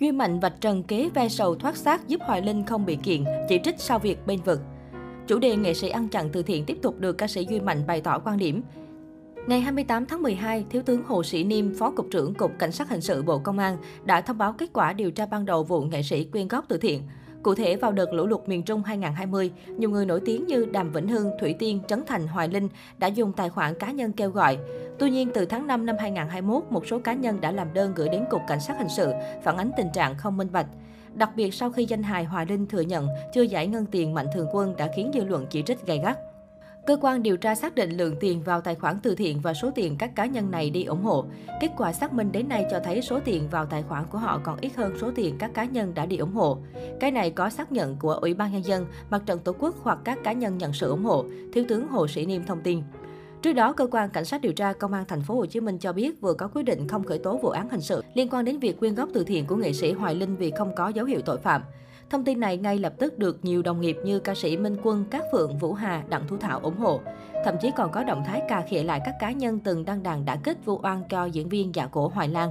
Duy Mạnh vạch trần kế ve sầu thoát xác giúp Hoài Linh không bị kiện, chỉ trích sau việc bên vực. Chủ đề nghệ sĩ ăn chặn từ thiện tiếp tục được ca sĩ Duy Mạnh bày tỏ quan điểm. Ngày 28 tháng 12, Thiếu tướng Hồ Sĩ Niêm, Phó Cục trưởng Cục Cảnh sát Hình sự Bộ Công an đã thông báo kết quả điều tra ban đầu vụ nghệ sĩ quyên góp từ thiện. Cụ thể, vào đợt lũ lụt miền Trung 2020, nhiều người nổi tiếng như Đàm Vĩnh Hưng, Thủy Tiên, Trấn Thành, Hoài Linh đã dùng tài khoản cá nhân kêu gọi. Tuy nhiên, từ tháng 5 năm 2021, một số cá nhân đã làm đơn gửi đến Cục Cảnh sát Hình sự, phản ánh tình trạng không minh bạch. Đặc biệt sau khi danh hài Hoài Linh thừa nhận chưa giải ngân tiền Mạnh Thường Quân đã khiến dư luận chỉ trích gay gắt. Cơ quan điều tra xác định lượng tiền vào tài khoản từ thiện và số tiền các cá nhân này đi ủng hộ. Kết quả xác minh đến nay cho thấy số tiền vào tài khoản của họ còn ít hơn số tiền các cá nhân đã đi ủng hộ. Cái này có xác nhận của Ủy ban Nhân dân, Mặt trận Tổ quốc hoặc các cá nhân nhận sự ủng hộ, Thiếu tướng Hồ Sĩ Niêm thông tin. Trước đó, cơ quan cảnh sát điều tra công an thành phố Hồ Chí Minh cho biết vừa có quyết định không khởi tố vụ án hình sự liên quan đến việc quyên góp từ thiện của nghệ sĩ Hoài Linh vì không có dấu hiệu tội phạm. Thông tin này ngay lập tức được nhiều đồng nghiệp như ca sĩ Minh Quân, Cát Phượng, Vũ Hà, Đặng Thu Thảo ủng hộ. Thậm chí còn có động thái cà khịa lại các cá nhân từng đăng đàn đã kích vu oan cho diễn viên giả cổ Hoài Lan.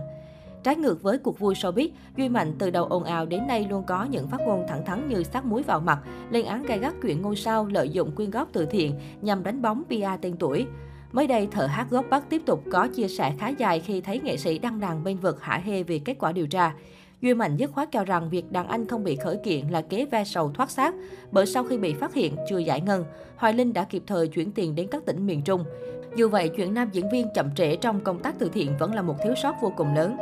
Trái ngược với cuộc vui showbiz, Duy Mạnh từ đầu ồn ào đến nay luôn có những phát ngôn thẳng thắn như sát muối vào mặt, lên án gay gắt chuyện ngôi sao lợi dụng quyên góp từ thiện nhằm đánh bóng PR tên tuổi. Mới đây, thợ hát gốc Bắc tiếp tục có chia sẻ khá dài khi thấy nghệ sĩ đăng đàn bên vực hả hê vì kết quả điều tra. Duy Mạnh dứt khoát cho rằng việc đàn anh không bị khởi kiện là kế ve sầu thoát xác, bởi sau khi bị phát hiện chưa giải ngân, Hoài Linh đã kịp thời chuyển tiền đến các tỉnh miền Trung. Dù vậy, chuyện nam diễn viên chậm trễ trong công tác từ thiện vẫn là một thiếu sót vô cùng lớn.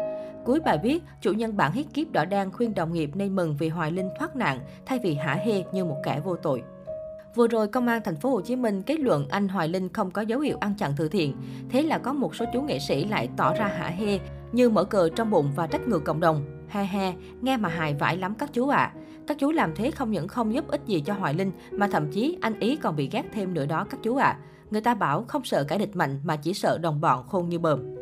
Cuối bài viết, chủ nhân bản hit kiếp đỏ đen khuyên đồng nghiệp nên mừng vì Hoài Linh thoát nạn thay vì hả hê như một kẻ vô tội. Vừa rồi, công an thành phố Hồ Chí Minh kết luận anh Hoài Linh không có dấu hiệu ăn chặn từ thiện. Thế là có một số chú nghệ sĩ lại tỏ ra hả hê, như mở cờ trong bụng và trách ngược cộng đồng. He he, nghe mà hài vãi lắm các chú ạ. À. Các chú làm thế không những không giúp ích gì cho Hoài Linh, mà thậm chí anh ý còn bị ghét thêm nữa đó các chú ạ. À. Người ta bảo không sợ kẻ địch mạnh mà chỉ sợ đồng bọn khôn như bờm.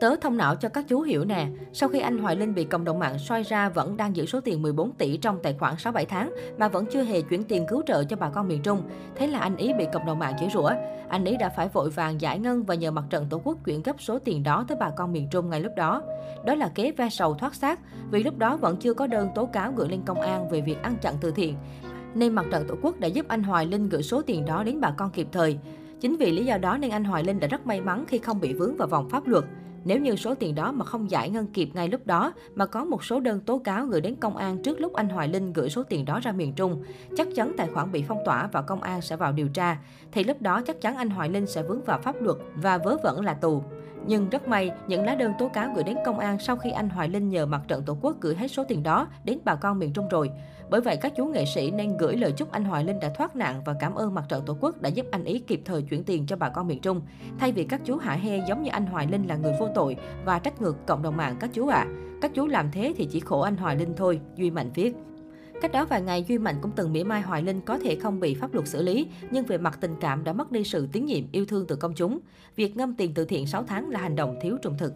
Tớ thông não cho các chú hiểu nè, sau khi anh Hoài Linh bị cộng đồng mạng soi ra vẫn đang giữ số tiền 14 tỷ trong tài khoản 6-7 tháng mà vẫn chưa hề chuyển tiền cứu trợ cho bà con miền Trung. Thế là anh ý bị cộng đồng mạng chửi rủa. Anh ý đã phải vội vàng giải ngân và nhờ mặt trận tổ quốc chuyển gấp số tiền đó tới bà con miền Trung ngay lúc đó. Đó là kế ve sầu thoát xác, vì lúc đó vẫn chưa có đơn tố cáo gửi lên công an về việc ăn chặn từ thiện. Nên mặt trận tổ quốc đã giúp anh Hoài Linh gửi số tiền đó đến bà con kịp thời. Chính vì lý do đó nên anh Hoài Linh đã rất may mắn khi không bị vướng vào vòng pháp luật. Nếu như số tiền đó mà không giải ngân kịp ngay lúc đó, mà có một số đơn tố cáo gửi đến công an trước lúc anh Hoài Linh gửi số tiền đó ra miền Trung, chắc chắn tài khoản bị phong tỏa và công an sẽ vào điều tra. Thì lúc đó chắc chắn anh Hoài Linh sẽ vướng vào pháp luật và vớ vẩn là tù. Nhưng rất may, những lá đơn tố cáo gửi đến công an sau khi anh Hoài Linh nhờ mặt trận Tổ quốc gửi hết số tiền đó đến bà con miền Trung rồi. Bởi vậy, các chú nghệ sĩ nên gửi lời chúc anh Hoài Linh đã thoát nạn và cảm ơn mặt trận Tổ quốc đã giúp anh ý kịp thời chuyển tiền cho bà con miền Trung. Thay vì các chú hạ hê giống như anh Hoài Linh là người vô tội và trách ngược cộng đồng mạng các chú ạ. À. Các chú làm thế thì chỉ khổ anh Hoài Linh thôi, Duy Mạnh viết. Cách đó vài ngày, Duy Mạnh cũng từng mỉa mai Hoài Linh có thể không bị pháp luật xử lý, nhưng về mặt tình cảm đã mất đi sự tín nhiệm, yêu thương từ công chúng. Việc ngâm tiền từ thiện 6 tháng là hành động thiếu trung thực.